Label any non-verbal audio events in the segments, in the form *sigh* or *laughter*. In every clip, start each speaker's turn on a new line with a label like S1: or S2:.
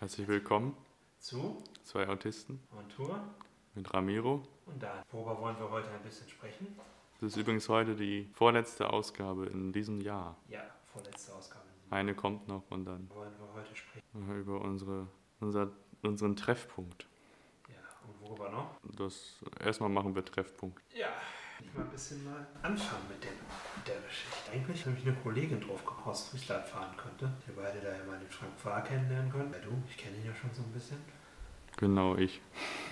S1: Herzlich willkommen,
S2: zu
S1: zwei Autisten
S2: On Tour.
S1: mit Ramiro.
S2: Und da, worüber wollen wir heute ein bisschen sprechen?
S1: Das ist übrigens heute die vorletzte Ausgabe in diesem Jahr.
S2: Ja, vorletzte Ausgabe.
S1: Eine kommt noch und dann
S2: Wollen wir heute sprechen?
S1: über unsere, unser, unseren Treffpunkt.
S2: Ja, und worüber noch?
S1: Das erstmal machen wir Treffpunkt.
S2: Ja, mal ein bisschen mal anfangen mit, dem, mit der Geschichte. Eigentlich habe ich eine Kollegin drauf gehorst, Friesland fahren könnte. Wir beide da ja mal den Frank Fahr kennenlernen können. Weil du, ich kenne ihn ja schon so ein bisschen.
S1: Genau, ich.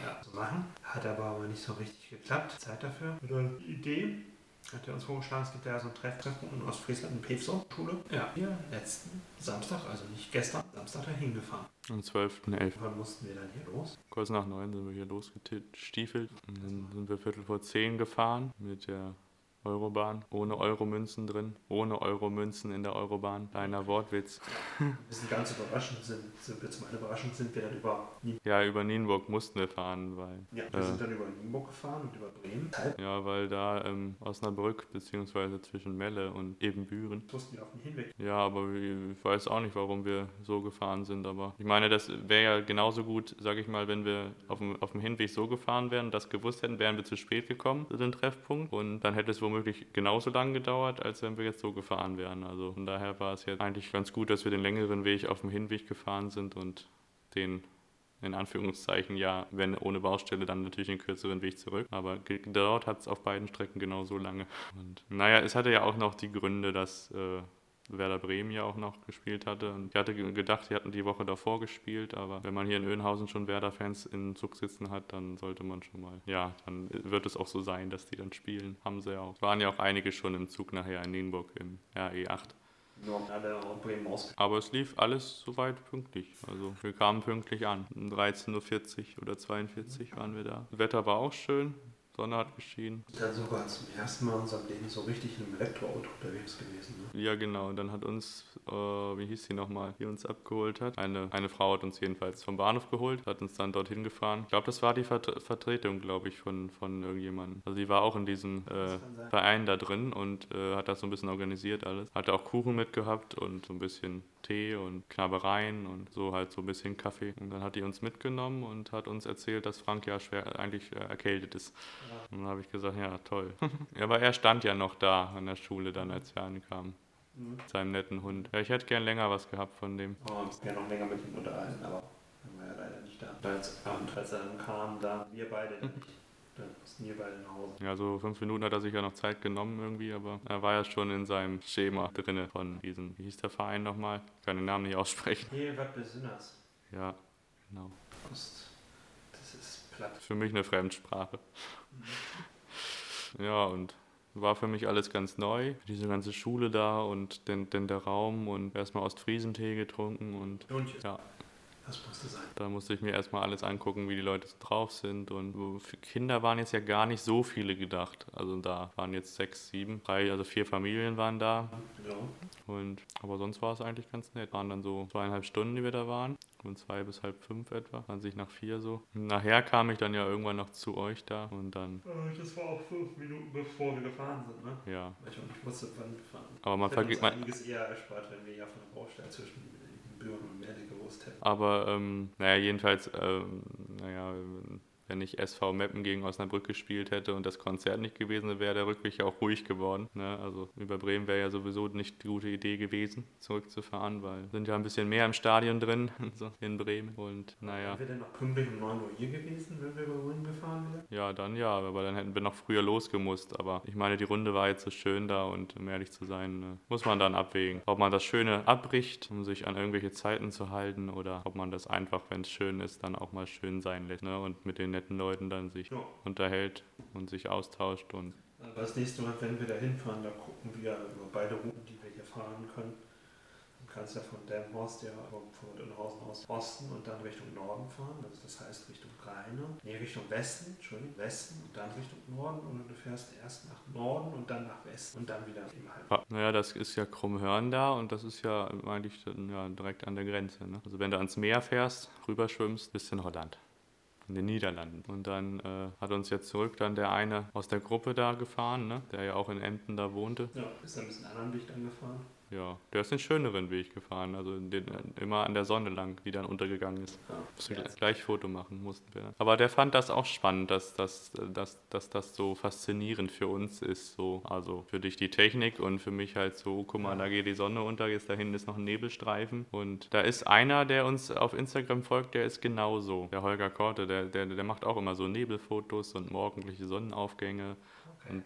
S2: Ja, so machen. Hat aber, aber nicht so richtig geklappt. Zeit dafür. Mit einer Idee. Hat er uns vorgeschlagen, es gibt ja so ein Treff- Treffpunkt in Ostfriesland in Pevso, Schule. Ja, hier letzten Samstag, also nicht gestern, Samstag dahin gefahren.
S1: Am 12.11.
S2: Wann mussten wir dann hier los?
S1: Kurz nach neun sind wir hier losgestiefelt. Und dann sind wir Viertel vor zehn gefahren mit der Eurobahn. Ohne Euromünzen drin. Ohne Euromünzen in der Eurobahn. Kleiner Wortwitz.
S2: Wir sind ganz überraschend, sind, sind wir zu meiner Überraschung sind wir dann über Nien
S1: Ja, über Nienburg mussten wir fahren, weil
S2: ja, wir
S1: Äh.
S2: sind dann über Nienburg gefahren und über Bremen.
S1: Ja, weil da ähm, Osnabrück beziehungsweise zwischen Melle und Ebenbüren.
S2: mussten wir auf den Hinweg.
S1: Ja, aber ich weiß auch nicht, warum wir so gefahren sind. Aber ich meine, das wäre ja genauso gut, sage ich mal, wenn wir auf dem, auf dem Hinweg so gefahren wären, das gewusst hätten, wären wir zu spät gekommen zu dem Treffpunkt. Und dann hätte es womöglich genauso lang gedauert, als wenn wir jetzt so gefahren wären. Also von daher war es jetzt eigentlich ganz gut, dass wir den längeren Weg auf dem Hinweg gefahren sind und den in Anführungszeichen ja, wenn ohne Baustelle, dann natürlich den kürzeren Weg zurück. Aber ge- gedauert hat es auf beiden Strecken genauso lange. Und naja, es hatte ja auch noch die Gründe, dass äh, Werder Bremen ja auch noch gespielt hatte. Und ich hatte ge- gedacht, die hatten die Woche davor gespielt, aber wenn man hier in Öhnhausen schon Werder-Fans im Zug sitzen hat, dann sollte man schon mal, ja, dann wird es auch so sein, dass die dann spielen. Haben sie ja auch. Waren ja auch einige schon im Zug nachher in Nienburg im RE8.
S2: Nur alle aus Bremen aus.
S1: Aber es lief alles soweit pünktlich. Also wir kamen pünktlich an. Um 13.40 Uhr oder 42 waren wir da. Das Wetter war auch schön. Sonne hat geschienen.
S2: Dann sogar zum ersten Mal in unserem Leben so richtig in einem Elektroauto unterwegs gewesen. Ne?
S1: Ja, genau. Und dann hat uns, äh, wie hieß sie nochmal, die uns abgeholt hat. Eine, eine Frau hat uns jedenfalls vom Bahnhof geholt, hat uns dann dorthin gefahren. Ich glaube, das war die Vert Vertretung, glaube ich, von, von irgendjemandem. Also die war auch in diesem äh. Verein da drin und äh, hat das so ein bisschen organisiert alles. Hatte auch Kuchen mitgehabt und so ein bisschen Tee und Knabbereien und so halt so ein bisschen Kaffee. Und dann hat die uns mitgenommen und hat uns erzählt, dass Frank ja schwer eigentlich äh, erkältet ist. Und dann habe ich gesagt, ja, toll. ja, aber er stand ja noch da an der Schule dann, als wir ankamen.
S2: Mhm.
S1: Mit seinem netten Hund. Ja, ich hätte gern länger was gehabt von dem.
S2: Oh, uns gerne noch länger mit ihm unterhalten, aber dann war er leider nicht da. Und als, und als er dann kam, da wir beide dann nicht. Dann mussten wir beide nach Hause.
S1: Ja, so fünf Minuten hat er sich ja noch Zeit genommen irgendwie, aber er war ja schon in seinem Schema drinne von diesem, wie hieß der Verein nochmal? Ich kann den Namen nicht aussprechen.
S2: Hier, was Besinners.
S1: Ja, genau.
S2: Das ist platt.
S1: Für mich eine Fremdsprache. *laughs* Ja, und war für mich alles ganz neu. Diese ganze Schule da und denn, denn der Raum und erstmal Ostfriesentee getrunken und
S2: Hündchen.
S1: ja,
S2: Das musste sein.
S1: Da musste ich mir erstmal alles angucken, wie die Leute drauf sind. Und für Kinder waren jetzt ja gar nicht so viele gedacht. Also da waren jetzt sechs, sieben, drei, also vier Familien waren da.
S2: Ja.
S1: Und aber sonst war es eigentlich ganz nett. Waren dann so zweieinhalb Stunden, die wir da waren. Und zwei bis halb fünf etwa. An sich nach vier so. Nachher kam ich dann ja irgendwann noch zu euch da. Und dann,
S2: Äh, Das war auch fünf Minuten bevor wir gefahren sind, ne?
S1: ja.
S2: Weil ich auch nicht wusste, wann wir fahren.
S1: Aber man vergisst. Man,
S2: einiges eher erspart, wenn wir ja von der Baustelle zwischen Büren und Merde gewusst hätten.
S1: Aber ähm, naja, jedenfalls, ähm, naja, wenn ich SV Meppen gegen Osnabrück gespielt hätte und das Konzert nicht gewesen wäre, wäre der Rückweg ja auch ruhig geworden. Ne? Also über Bremen wäre ja sowieso nicht die gute Idee gewesen, zurückzufahren, weil sind ja ein bisschen mehr im Stadion drin *laughs* so, in Bremen. Und naja,
S2: Wären wir denn noch pünktlich um 9 Uhr hier gewesen, wenn wir über Bremen gefahren wären?
S1: ja, dann ja, aber dann hätten wir noch früher losgemusst. Aber ich meine, die Runde war jetzt so schön da und um ehrlich zu sein, ne, muss man dann abwägen, ob man das Schöne abbricht, um sich an irgendwelche Zeiten zu halten oder ob man das einfach, wenn es schön ist, dann auch mal schön sein lässt ne? und mit den netten Leuten dann sich
S2: Ja.
S1: unterhält und sich austauscht und
S2: Aber das nächste Mal, wenn wir da hinfahren, da gucken wir über beide Routen, die wir hier fahren können. Du kannst ja von Delmenhorst ja von Dönhausen aus Osten und dann Richtung Norden fahren. Also das heißt Richtung Rheine. Nee, Richtung Westen, Entschuldigung, Westen und dann Richtung Norden. Oder du fährst erst nach Norden und dann nach Westen und dann wieder im Halb.
S1: Ja, naja, das ist ja Krummhörn da und das ist ja eigentlich ja, direkt an der Grenze. Ne? Also wenn du ans Meer fährst, rüberschwimmst, bist du in Holland. In den Niederlanden. Und dann äh, hat uns jetzt zurück dann der eine aus der Gruppe da gefahren, ne? der ja auch in Emden da wohnte.
S2: Ja, ist ein bisschen anderen Weg dann gefahren.
S1: Ja, der ist den schöneren Weg gefahren, also den, immer an der Sonne lang, die dann untergegangen ist. Ja. Musste ja. gleich Foto machen mussten wir. Aber der fand das auch spannend, dass, dass, dass, dass das so faszinierend für uns ist. So. Also für dich die Technik und für mich halt so, guck mal, da geht die Sonne unter, jetzt da hinten ist noch ein Nebelstreifen. Und da ist einer, der uns auf Instagram folgt, der ist genauso. Der Holger Korte, der, der, der macht auch immer so Nebelfotos und morgendliche Sonnenaufgänge. Und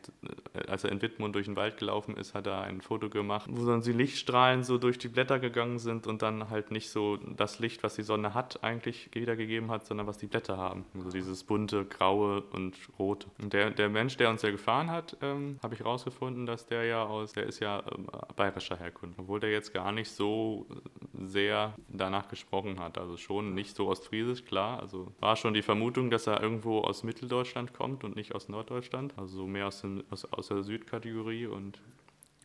S1: äh, als er in Wittmund durch den Wald gelaufen ist, hat er ein Foto gemacht, wo dann die Lichtstrahlen so durch die Blätter gegangen sind und dann halt nicht so das Licht, was die Sonne hat, eigentlich wiedergegeben hat, sondern was die Blätter haben. Also dieses bunte, graue und rote. Und der, der Mensch, der uns ja gefahren hat, ähm, habe ich rausgefunden, dass der ja aus, der ist ja ähm, bayerischer Herkunft. Obwohl der jetzt gar nicht so sehr danach gesprochen hat. Also schon nicht so ostfriesisch, klar. Also war schon die Vermutung, dass er irgendwo aus Mitteldeutschland kommt und nicht aus Norddeutschland. Also so mehr aus, dem, aus, aus der Südkategorie und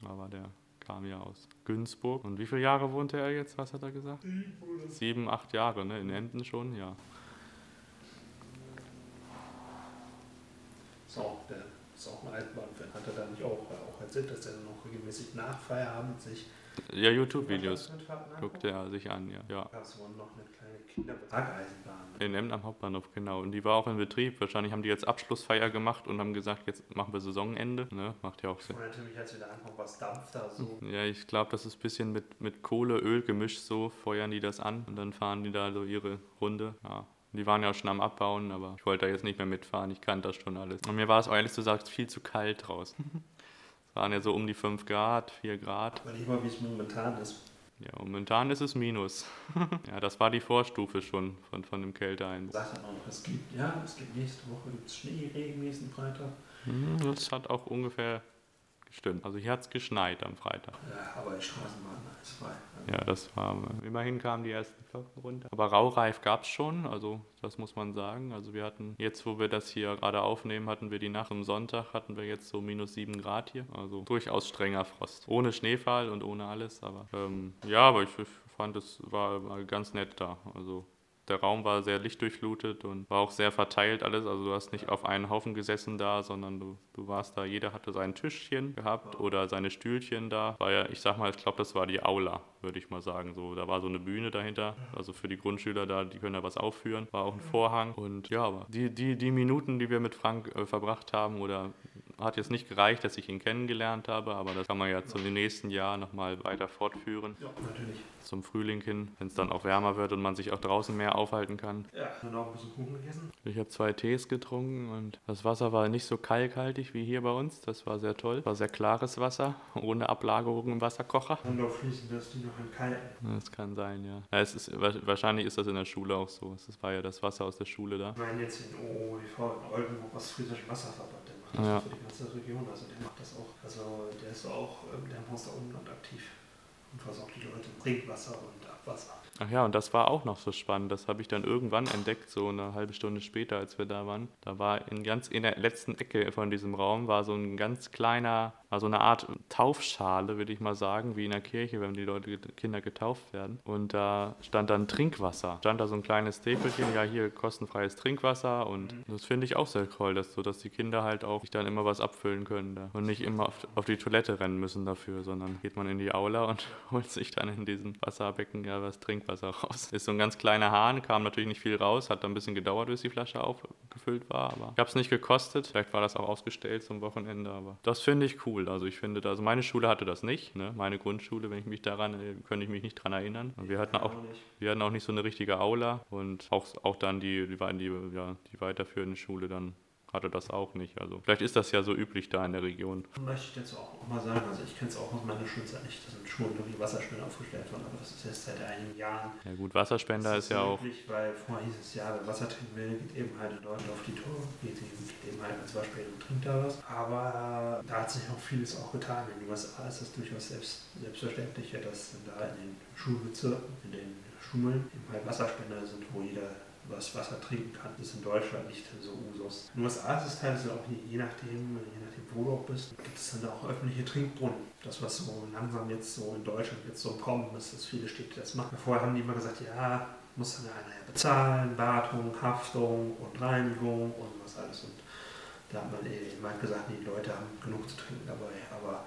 S1: aber der kam ja aus Günzburg. Und wie viele Jahre wohnte er jetzt? Was hat er gesagt? Sieben, acht Jahre, ne? In Enden schon, ja.
S2: So, der ist auch ein Altbahnfan. Hat er da nicht auch, auch erzählt, dass er noch regelmäßig nach Feierabend sich
S1: ja, YouTube-Videos guckt er sich an, ja. ja.
S2: Gab es noch eine kleine Kindertrageisenbahn?
S1: In Emden am Hauptbahnhof, genau. Und die war auch in Betrieb. Wahrscheinlich haben die jetzt Abschlussfeier gemacht und haben gesagt, jetzt machen wir Saisonende. Ne? Macht ja auch Sinn.
S2: Und natürlich, als wir da ankommen, was dampft da so. *laughs*
S1: Ja, ich glaube, das ist ein bisschen mit, mit Kohle, Öl gemischt so, feuern die das an und dann fahren die da so ihre Runde. Ja, die waren ja auch schon am Abbauen, aber ich wollte da jetzt nicht mehr mitfahren. Ich kannte das schon alles. Und mir war es ehrlich gesagt viel zu kalt draußen. *laughs* waren ja so um die 5 Grad, 4 Grad.
S2: Weil ich mal, wie es momentan ist.
S1: Ja, momentan ist es Minus. *laughs* ja, das war die Vorstufe schon von, von dem Kälteeinbruch.
S2: Auch noch, es gibt, ja, es gibt nächste Woche gibt's Schneeregen nächsten Freitag.
S1: Hm, das hat auch ungefähr gestimmt. Also hier hat es geschneit am Freitag.
S2: Ja, aber die Straßenbahn ist frei.
S1: Ja, das war, immerhin kamen die ersten Flocken runter. Aber Raureif gab es schon, also das muss man sagen. Also wir hatten, jetzt wo wir das hier gerade aufnehmen, hatten wir die Nacht am Sonntag, hatten wir jetzt so minus 7 Grad hier. Also durchaus strenger Frost. Ohne Schneefall und ohne alles, aber ähm, ja, aber ich, ich fand, es war ganz nett da. Also der Raum war sehr lichtdurchflutet und war auch sehr verteilt alles. Also du hast nicht auf einen Haufen gesessen da, sondern du, du warst da, jeder hatte sein Tischchen gehabt oder seine Stühlchen da. War ja, ich sag mal, ich glaube, das war die Aula, würde ich mal sagen. So, da war so eine Bühne dahinter. Also für die Grundschüler da, die können da was aufführen. War auch ein Vorhang. Und ja, aber die, die, die Minuten, die wir mit Frank äh, verbracht haben oder hat jetzt nicht gereicht, dass ich ihn kennengelernt habe, aber das kann man ja zum nächsten Jahr nochmal weiter fortführen.
S2: Ja, natürlich.
S1: Zum Frühling hin, wenn es dann auch wärmer wird und man sich auch draußen mehr aufhalten kann.
S2: Ja, und auch ein bisschen Kuchen gegessen.
S1: Ich habe zwei Tees getrunken und das Wasser war nicht so kalkhaltig wie hier bei uns. Das war sehr toll. War sehr klares Wasser, ohne Ablagerung im Wasserkocher.
S2: Und auch fließen dass die noch in kalten.
S1: Das kann sein, ja. ja es ist, wahrscheinlich ist das in der Schule auch so. Das war ja das Wasser aus der Schule da.
S2: Ich meine jetzt in OOV in Oldenburg friesischem Wasserverband ja. für die ganze Region. Also der macht das auch. Also der ist auch ähm, der Haus da Umland aktiv und versorgt die Leute mit Trinkwasser und Abwasser.
S1: Ach ja, und das war auch noch so spannend. Das habe ich dann irgendwann entdeckt, so eine halbe Stunde später, als wir da waren. Da war in ganz in der letzten Ecke von diesem Raum war so ein ganz kleiner also eine Art Taufschale, würde ich mal sagen, wie in der Kirche, wenn die Leute, Kinder getauft werden. Und da stand dann Trinkwasser. Stand da so ein kleines Täfelchen, ja, hier kostenfreies Trinkwasser. Und das finde ich auch sehr toll, dass, so, dass die Kinder halt auch sich dann immer was abfüllen können da. Und nicht immer auf, auf, die Toilette rennen müssen dafür, sondern geht man in die Aula und *laughs* holt sich dann in diesem Wasserbecken ja was Trinkwasser raus. Ist so ein ganz kleiner Hahn, kam natürlich nicht viel raus, hat dann ein bisschen gedauert, bis die Flasche aufgefüllt war. Aber ich habe es nicht gekostet. Vielleicht war das auch ausgestellt zum Wochenende, aber das finde ich cool cool. Also ich finde, also meine Schule hatte das nicht. Ne? Meine Grundschule, wenn ich mich daran, äh, könnte ich mich nicht daran erinnern. Und wir hatten auch, wir hatten auch nicht so eine richtige Aula und auch, auch dann die, die, die, ja, die weiterführende Schule dann hatte das auch nicht. Also vielleicht ist das ja so üblich da in der Region.
S2: Möchte ich jetzt auch mal sagen, also ich kenne es auch aus meiner Schulzeit nicht, dass in Schulen irgendwie Wasserspender aufgestellt wurden, aber das ist jetzt seit einigen Jahren.
S1: Ja gut, Wasserspender ist, ist, ja auch...
S2: Üblich, weil vorher hieß es ja, wer Wasser trinken will, geht eben halt in Deutschland auf die Tour, geht, eben halt ins Waschbecken und trinkt da was. Aber da hat sich auch vieles auch getan. In den USA ist das durchaus selbst, selbstverständlich, dass da in den Schulbezirken, in den Schulen eben halt Wasserspender sind, wo jeder was Wasser trinken kann. Ist in Deutschland nicht so Usus. In den USA ist es teilweise auch je, nachdem, je nachdem, wo du auch bist, gibt es dann auch öffentliche Trinkbrunnen. Das, was so langsam jetzt so in Deutschland jetzt so kommt, ist, dass viele Städte das machen. Vorher haben die immer gesagt, ja, muss dann einer bezahlen, Wartung, Haftung und Reinigung und was alles. Und da hat man eben gesagt, die Leute haben genug zu trinken dabei. Aber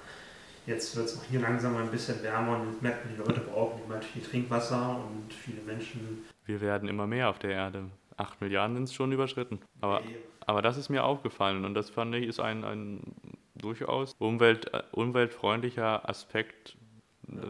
S2: Jetzt wird es auch hier langsam ein bisschen wärmer und merkt man, die Leute brauchen immer viel Trinkwasser und viele Menschen.
S1: Wir werden immer mehr auf der Erde. Acht Milliarden sind es schon überschritten. Aber, aber das ist mir aufgefallen und das fand ich ist ein, ein durchaus umwelt, umweltfreundlicher Aspekt,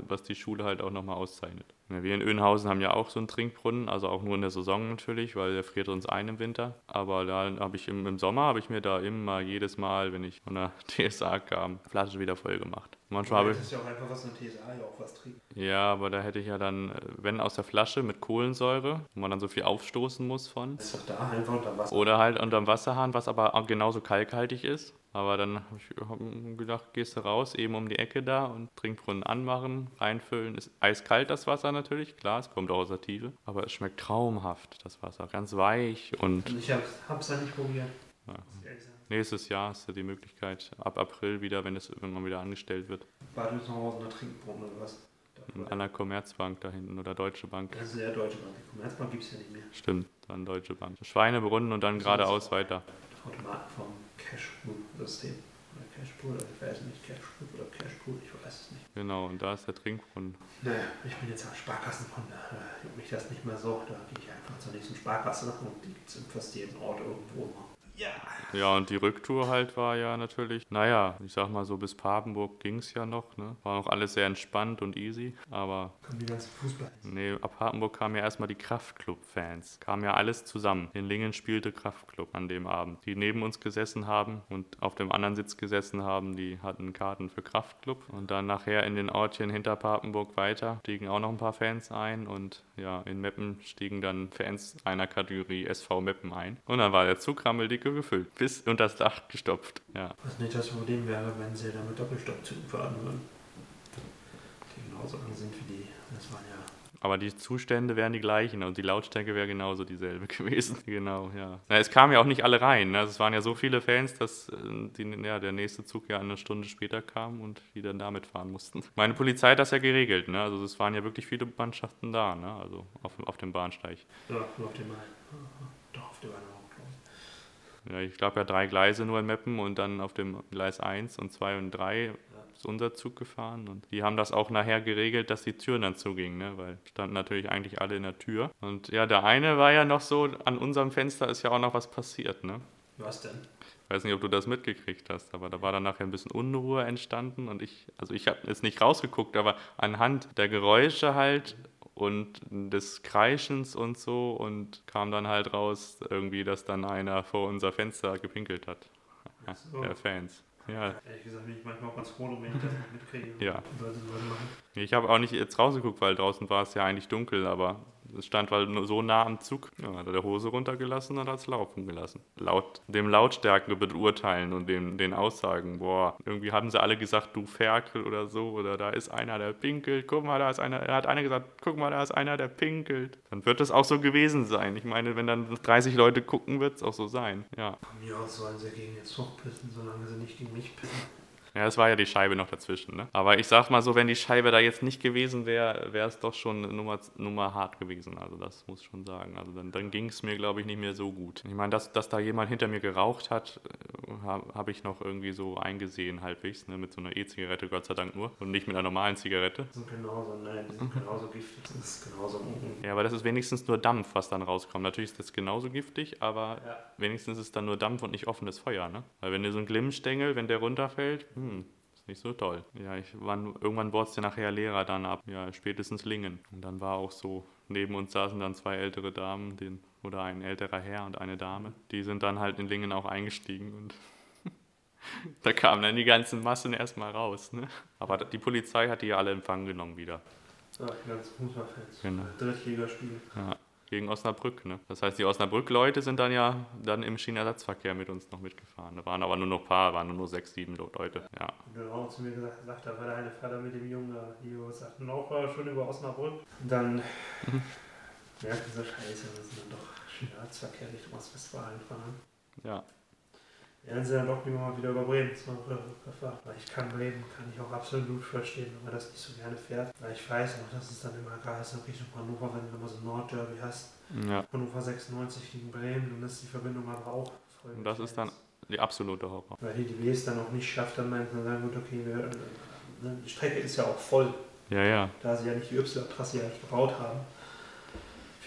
S1: was die Schule halt auch nochmal auszeichnet. Wir in Önhausen haben ja auch so einen Trinkbrunnen, also auch nur in der Saison natürlich, weil der friert uns ein im Winter. Aber da habe ich im, im Sommer habe ich mir da immer jedes Mal, wenn ich von der *laughs* TSA kam, Flasche wieder voll gemacht.
S2: Manchmal habe ich. Das ist ja auch einfach was in der TSA ja auch was trinkt.
S1: Ja, aber da hätte ich ja dann, wenn aus der Flasche mit Kohlensäure, wo man dann so viel aufstoßen muss von.
S2: Das ist doch da einfach unter Wasser.
S1: Oder halt unterm Wasserhahn, was aber genauso kalkhaltig ist. Aber dann habe ich gedacht, gehst du raus, eben um die Ecke da und Trinkbrunnen anmachen, reinfüllen. Ist eiskalt das Wasser natürlich, klar, es kommt auch aus der Tiefe. Aber es schmeckt traumhaft, das Wasser. Ganz weich und.
S2: und ich habe es ja nicht probiert. Ja.
S1: Nächstes Jahr hast du die Möglichkeit, ab April wieder, wenn, es, man wieder angestellt wird.
S2: Bad Oeynhausen oder Trinkbrunnen oder was?
S1: An der Commerzbank da hinten oder Deutsche Bank.
S2: Das ist ja Deutsche Bank. Die Commerzbank gibt es ja nicht mehr.
S1: Stimmt, dann Deutsche Bank. Schweinebrunnen und dann geradeaus weiter.
S2: Automaten vom Cashpool-System. Oder Cashpool, oder ich weiß nicht, Cashpool oder Cashpool, ich weiß es nicht.
S1: Genau, und da ist der Trinkbrunnen.
S2: Naja, ich bin jetzt am Sparkassenkunde, da juckt mich das nicht mehr so. Da gehe ich einfach zur nächsten Sparkasse und die gibt es in fast jedem Ort irgendwo.
S1: Ja. Ja, und die Rücktour halt war ja natürlich, naja, ich sag mal so, bis Papenburg ging es ja noch, ne? War noch alles sehr entspannt und easy, aber.
S2: Kommen die ganzen Fußball?
S1: Nee, ab Papenburg kamen ja erstmal die Kraftclub-Fans. Kam ja alles zusammen. In Lingen spielte Kraftclub an dem Abend. Die neben uns gesessen haben und auf dem anderen Sitz gesessen haben, die hatten Karten für Kraftclub. Und dann nachher in den Ortchen hinter Papenburg weiter stiegen auch noch ein paar Fans ein und ja, in Meppen stiegen dann Fans einer Kategorie SV Meppen ein. Und dann war der Zug rammeldicke gefüllt, bis unter das Dach gestopft. Ja.
S2: Was nicht das Problem wäre, wenn sie damit Doppelstockzügen fahren würden. Die genauso lang sind wie die. Das waren ja
S1: aber die Zustände wären die gleichen und die Lautstärke wäre genauso dieselbe *laughs* gewesen. genau, ja. Na, es kamen ja auch nicht alle rein. Ne? Also es waren ja so viele Fans, dass äh, die, ja, der nächste Zug ja eine Stunde später kam und die dann damit fahren mussten. Meine Polizei hat das ja geregelt. Ne? Also es waren ja wirklich viele Mannschaften da, ne? also auf, auf dem Bahnsteig.
S2: Ja, nur auf dem Main. Doch, auf dem einen
S1: ja, ich glaube ja drei Gleise nur in Meppen und dann auf dem Gleis 1 und 2 und 3 ist unser Zug gefahren und die haben das auch nachher geregelt, dass die Türen dann zugingen, ne? weil standen natürlich eigentlich alle in der Tür. Und ja, der eine war ja noch so, an unserem Fenster ist ja auch noch was passiert, ne?
S2: Was denn?
S1: Ich weiß nicht, ob du das mitgekriegt hast, aber da war dann nachher ein bisschen Unruhe entstanden und ich, also ich habe jetzt nicht rausgeguckt, aber anhand der Geräusche halt und des Kreischens und so und kam dann halt raus irgendwie, dass dann einer vor unser Fenster gepinkelt hat. So. Der Fans.
S2: Ja. Ehrlich gesagt bin ich manchmal auch ganz froh, wenn ich das nicht mitkriege.
S1: Ja. Ich habe auch nicht jetzt rausgeguckt, weil draußen war es ja eigentlich dunkel, aber es stand halt so nah am Zug. Ja, hat er der Hose runtergelassen und hat es laufen gelassen. Laut dem Lautstärken beurteilen und dem, den Aussagen, boah, irgendwie haben sie alle gesagt, du Ferkel oder so, oder da ist einer, der pinkelt, guck mal, da ist einer, er hat einer gesagt, guck mal, da ist einer, der pinkelt. Dann wird es auch so gewesen sein. Ich meine, wenn dann 30 Leute gucken, wird es auch so sein. Ja.
S2: Von mir aus sollen sie gegen den Zug pissen, solange sie nicht gegen mich pissen.
S1: Ja, es war ja die Scheibe noch dazwischen. Ne? Aber ich sag mal so, wenn die Scheibe da jetzt nicht gewesen wäre, wäre es doch schon Nummer, Nummer hart gewesen. Also das muss ich schon sagen. Also dann, dann ging es mir, glaube ich, nicht mehr so gut. Ich meine, dass, dass da jemand hinter mir geraucht hat, äh, habe hab ich noch irgendwie so eingesehen halbwegs, ne? mit so einer E-Zigarette, Gott sei Dank nur. Und nicht mit einer normalen Zigarette.
S2: Die sind genauso, nein, die sind genauso giftig. Das ist genauso.
S1: Ja, aber das ist wenigstens nur Dampf, was dann rauskommt. Natürlich ist das genauso giftig, aber ja. wenigstens ist dann nur Dampf und nicht offenes Feuer. Ne? Weil wenn dir so ein Glimmstängel, wenn der runterfällt, hm, ist nicht so toll. Ja, ich wann, irgendwann wurde es ja nachher Lehrer dann ab, ja, spätestens Lingen. Und dann war auch so, neben uns saßen dann zwei ältere Damen, den, oder ein älterer Herr und eine Dame. Die sind dann halt in Lingen auch eingestiegen und *laughs* da kamen dann die ganzen Massen erstmal raus. Ne? Aber die Polizei hat die ja alle empfangen genommen wieder.
S2: Ja, die ganzen Fußballfans. Genau. Drittligaspiel.
S1: Ja gegen Osnabrück. Ne? Das heißt, die Osnabrück-Leute sind dann ja dann im Schienenersatzverkehr mit uns noch mitgefahren. Da waren aber nur noch ein paar, waren nur, nur sechs, sieben Leute. Ja.
S2: Und dann auch zu mir gesagt, sagt, da war der eine Vater mit dem Jungen, die sagten auch schon über Osnabrück. Und dann mhm. merken sie, scheiße, wir sind dann doch Schienenersatzverkehr Richtung Ostwestfalen fahren.
S1: Ja.
S2: Werden sie dann doch lieber mal wieder über Bremen gefragt. Weil ich kann Bremen, kann ich auch absolut verstehen, wenn man das nicht so gerne fährt. Weil ich weiß noch, dass es dann immer geil ist, Richtung Hannover, wenn du immer so Nordderby hast.
S1: Ja.
S2: Hannover 96 gegen Bremen, dann ist die Verbindung aber auch
S1: voll. Und das ist dann die absolute Horror.
S2: Weil die DB es dann auch nicht schafft, dann meint man sagen, gut, okay, wir ne, die Strecke ist ja auch voll,
S1: Ja, ja.
S2: da sie ja nicht die Y-Trasse ja nicht gebaut haben.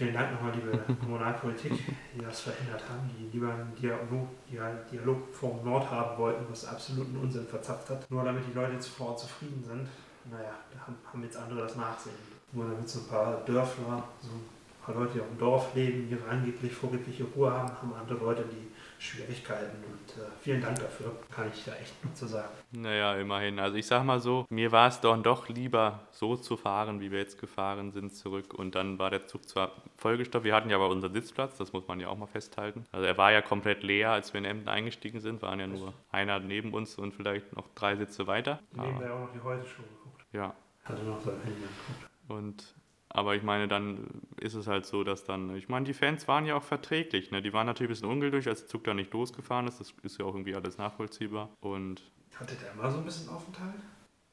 S2: Vielen Dank nochmal, liebe *laughs* Kommunalpolitik, die das verhindert haben, die lieber einen Dialog, Dial- Dialogforum Nord haben wollten, was absoluten Unsinn verzapft hat. Nur damit die Leute jetzt vor Ort zufrieden sind. Naja, da haben, haben jetzt andere das Nachsehen. Nur damit so ein paar Dörfler, so ein paar Leute, die auf dem Dorf leben, ihre angeblich vorgebliche Ruhe haben, haben andere Leute die Schwierigkeiten. Und äh, vielen Dank dafür, kann ich da echt nur zu sagen.
S1: Naja, immerhin. Also ich sag mal so, mir war es dann doch lieber so zu fahren, wie wir jetzt gefahren sind, zurück. Und dann war der Zug zwar vollgestopft, wir hatten ja aber unseren Sitzplatz, das muss man ja auch mal festhalten. Also er war ja komplett leer, als wir in Emden eingestiegen sind, waren ja nur einer neben uns und vielleicht noch drei Sitze weiter.
S2: Nebenbei
S1: Aber,
S2: auch noch die Heute-Show geguckt.
S1: ja,
S2: Hatte noch sein Handy geguckt.
S1: und aber ich meine, dann ist es halt so, dass dann, ich meine, die Fans waren ja auch verträglich, ne? Die waren natürlich ein bisschen ungeduldig, als der Zug da nicht losgefahren ist. Das ist ja auch irgendwie alles nachvollziehbar. Und
S2: Hatte der immer so ein bisschen Aufenthalt?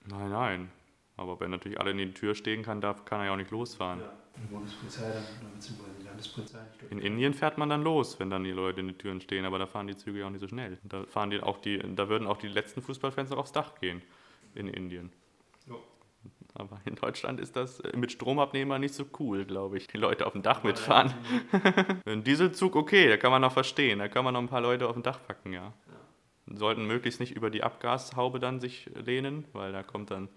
S1: nein, nein. Aber wenn natürlich alle in die Tür stehen kann, darf, kann er ja auch nicht losfahren.
S2: Ja. Die Bundespolizei dann, oder beziehungsweise die Landespolizei.
S1: In Indien fährt man dann los, wenn dann die Leute in den Türen stehen, aber da fahren die Züge ja auch nicht so schnell. Da fahren die auch die, da würden auch die letzten Fußballfans noch aufs Dach gehen in Indien. Aber in Deutschland ist das äh, mit Stromabnehmer nicht so cool, glaube ich. Die Leute auf dem Dach mitfahren. *laughs* Ein Dieselzug, okay, da kann man noch verstehen. Da kann man noch ein paar Leute auf dem Dach packen, ja. Sollten möglichst nicht über die Abgashaube dann sich lehnen, weil da kommt dann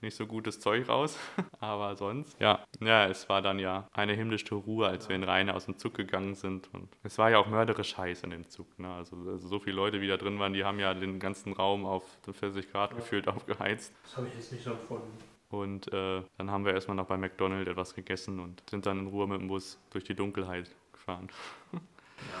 S1: nicht so gutes Zeug raus. *laughs* Aber sonst, ja. Ja, es war dann ja eine himmlische Ruhe, als wir in Rheine aus dem Zug gegangen sind. Und es war ja auch mörderisch heiß in dem Zug. Ne? Also, also so viele Leute, wie da drin waren, die haben ja den ganzen Raum auf 40 Grad
S2: Ja.
S1: gefühlt aufgeheizt.
S2: Das habe ich jetzt nicht so empfunden.
S1: Und äh, dann haben wir erstmal noch bei McDonald's etwas gegessen und sind dann in Ruhe mit dem Bus durch die Dunkelheit gefahren.
S2: Ja,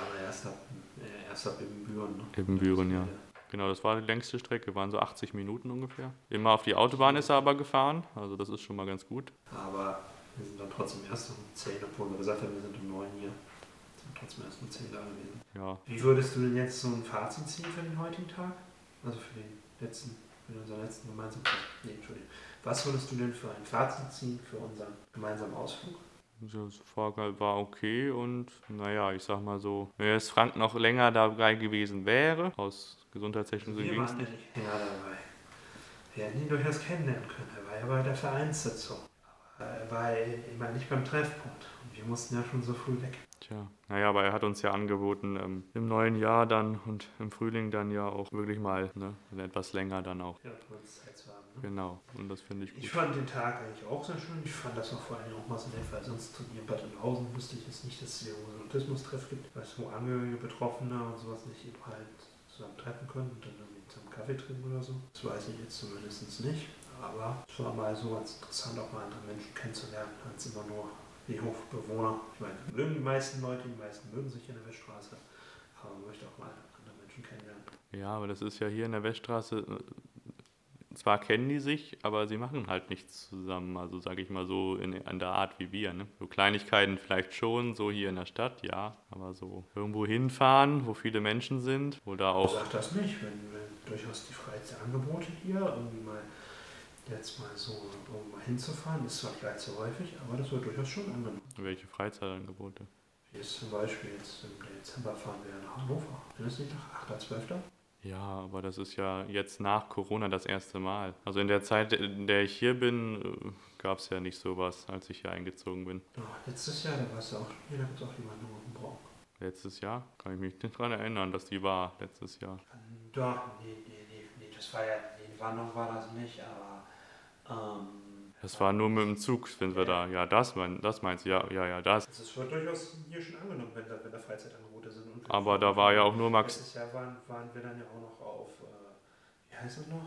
S2: aber erst ab, äh, erst ab Ibbenbüren. Ne?
S1: Ibbenbüren, ja. Genau, das war die längste Strecke, waren so 80 Minuten ungefähr. Immer auf die Autobahn ist er aber gefahren, also das ist schon mal ganz gut.
S2: Aber wir sind dann trotzdem erst um 10, obwohl wir gesagt haben, wir sind um 9 hier. Sind trotzdem erst um 10 da gewesen.
S1: Ja,
S2: Wie würdest du denn jetzt so ein Fazit ziehen für den heutigen Tag? Also für den letzten, für unseren letzten gemeinsamen Nee, Entschuldigung. Was würdest du denn für ein Fazit ziehen für unseren gemeinsamen Ausflug?
S1: das Fahrgeld war okay und naja, ich sag mal so, wenn jetzt Frank noch länger dabei gewesen wäre, aus gesundheitlichen Gründen
S2: Wir waren ja
S1: nicht.
S2: länger dabei. Wir hätten ihn durchaus kennenlernen können. Er war ja bei der Vereinssitzung. Aber er war immer nicht beim Treffpunkt. Und wir mussten ja schon so früh weg.
S1: Tja, naja, aber er hat uns ja angeboten, ähm, im neuen Jahr dann und im Frühling dann ja auch wirklich mal, ne, etwas länger dann auch.
S2: Ja, zu haben. Ne?
S1: Genau, und das finde ich gut.
S2: Ich fand den Tag eigentlich auch sehr schön. Ich fand das auch vor allem auch mal so nett, weil sonst hier in Bad Oeynhausen wusste ich jetzt nicht, dass es hier einen Autismus-Treff gibt, weil es wo Angehörige, Betroffene und sowas nicht eben halt zusammen treffen können und dann irgendwie zusammen Kaffee trinken oder so. Das weiß ich jetzt zumindest nicht. Aber es war mal so ganz interessant, auch mal andere Menschen kennenzulernen, als immer nur die Hofbewohner. Ich meine, mögen die meisten Leute, die meisten mögen sich in der Weststraße, aber man möchte auch mal andere Menschen kennenlernen.
S1: Ja, aber das ist ja hier in der Weststraße, zwar kennen die sich, aber sie machen halt nichts zusammen. Also sage ich mal so in, in der Art wie wir. Ne? So Kleinigkeiten vielleicht schon, so hier in der Stadt, ja. Aber so irgendwo hinfahren, wo viele Menschen sind, wo da
S2: Ich
S1: auch...
S2: sag das nicht, wenn, wenn durchaus die Freizeitangebote hier irgendwie mal jetzt mal so irgendwo mal hinzufahren, ist zwar vielleicht zu häufig, aber das wird durchaus schon angenommen.
S1: Welche Freizeitangebote?
S2: Wie ist zum Beispiel jetzt im Dezember fahren wir nach Hannover. Findest du nicht nach 8.12.?
S1: Ja, aber das ist ja jetzt nach Corona das erste Mal. Also in der Zeit, in der ich hier bin, gab es ja nicht sowas, als ich hier eingezogen bin.
S2: Ja, letztes Jahr, da warst du auch hier, da gibt es auch jemanden in Braun.
S1: Letztes Jahr kann ich mich nicht daran erinnern, dass die war letztes Jahr.
S2: Doch, nee, nee, nee, nee, das war ja, nee, Warnung war das nicht, aber ähm,
S1: Das war nur mit dem Zug, sind wir da. Ja, das, mein, das meinst du, ja, ja, ja, das.
S2: Es wird durchaus hier schon angenommen, wenn da, wenn da Freizeitangebote sind.
S1: Aber da war ja auch nur Max.
S2: Letztes Jahr waren, waren wir dann ja auch noch auf, äh, wie heißt es noch?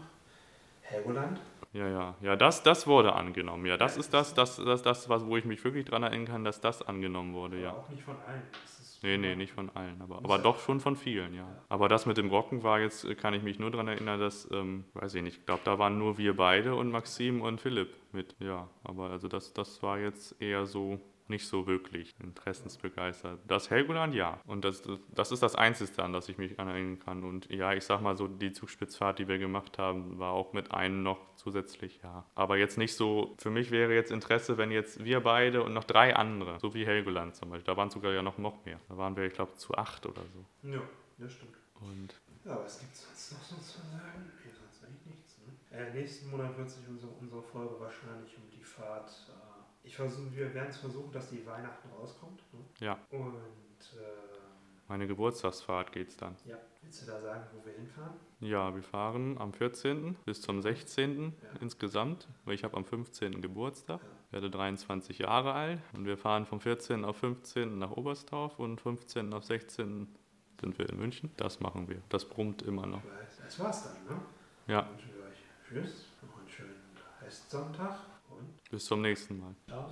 S2: Helgoland.
S1: Ja, ja, ja, das, das wurde angenommen. Ja, das ist das, das, das, das, was, wo ich mich wirklich dran erinnern kann, dass das angenommen wurde, ja.
S2: auch nicht von allen.
S1: Nee, nee, nicht von allen, aber, aber doch schon von vielen, ja. Aber das mit dem Rocken war jetzt, äh, kann ich mich nur daran erinnern, dass, ähm, weiß ich nicht, ich glaube, da waren nur wir beide und Maxim und Philipp mit, ja. Aber also das, das war jetzt eher so nicht so wirklich interessensbegeistert. Das Helgoland, ja. Und das, das ist das Einzige, an das ich mich erinnern kann. Und ja, ich sag mal so, die Zugspitzfahrt, die wir gemacht haben, war auch mit einem noch zusätzlich, ja. Aber jetzt nicht so, für mich wäre jetzt Interesse, wenn jetzt wir beide und noch drei andere, so wie Helgoland zum Beispiel, da waren sogar ja noch, noch mehr. Da waren wir, ich glaube, zu acht oder so.
S2: Ja, das stimmt.
S1: Und
S2: Ja, was gibt es sonst noch so zu sagen? Hier sonst eigentlich nichts. Ne? Äh, nächsten Monat wird sich unsere, unsere Folge wahrscheinlich um die Fahrt. Äh, ich versuch, wir werden es versuchen, dass die Weihnachten rauskommt. Ne?
S1: Ja.
S2: Und äh,
S1: Meine Geburtstagsfahrt geht's dann.
S2: ja, willst du da sagen, wo wir hinfahren?
S1: Ja, wir fahren am 14. bis zum 16.
S2: Ja.
S1: insgesamt, weil ich habe am 15. Geburtstag,
S2: Ja.
S1: werde 23 Jahre alt und wir fahren vom 14. auf 15. nach Oberstdorf und 15. auf 16. sind wir in München. Das machen wir. Das brummt immer noch.
S2: Ich Das war's dann, ne?
S1: Ja,
S2: wünschen wir euch Tschüss, noch einen schönen Restsonntag
S1: bis zum nächsten Mal.
S2: ciao.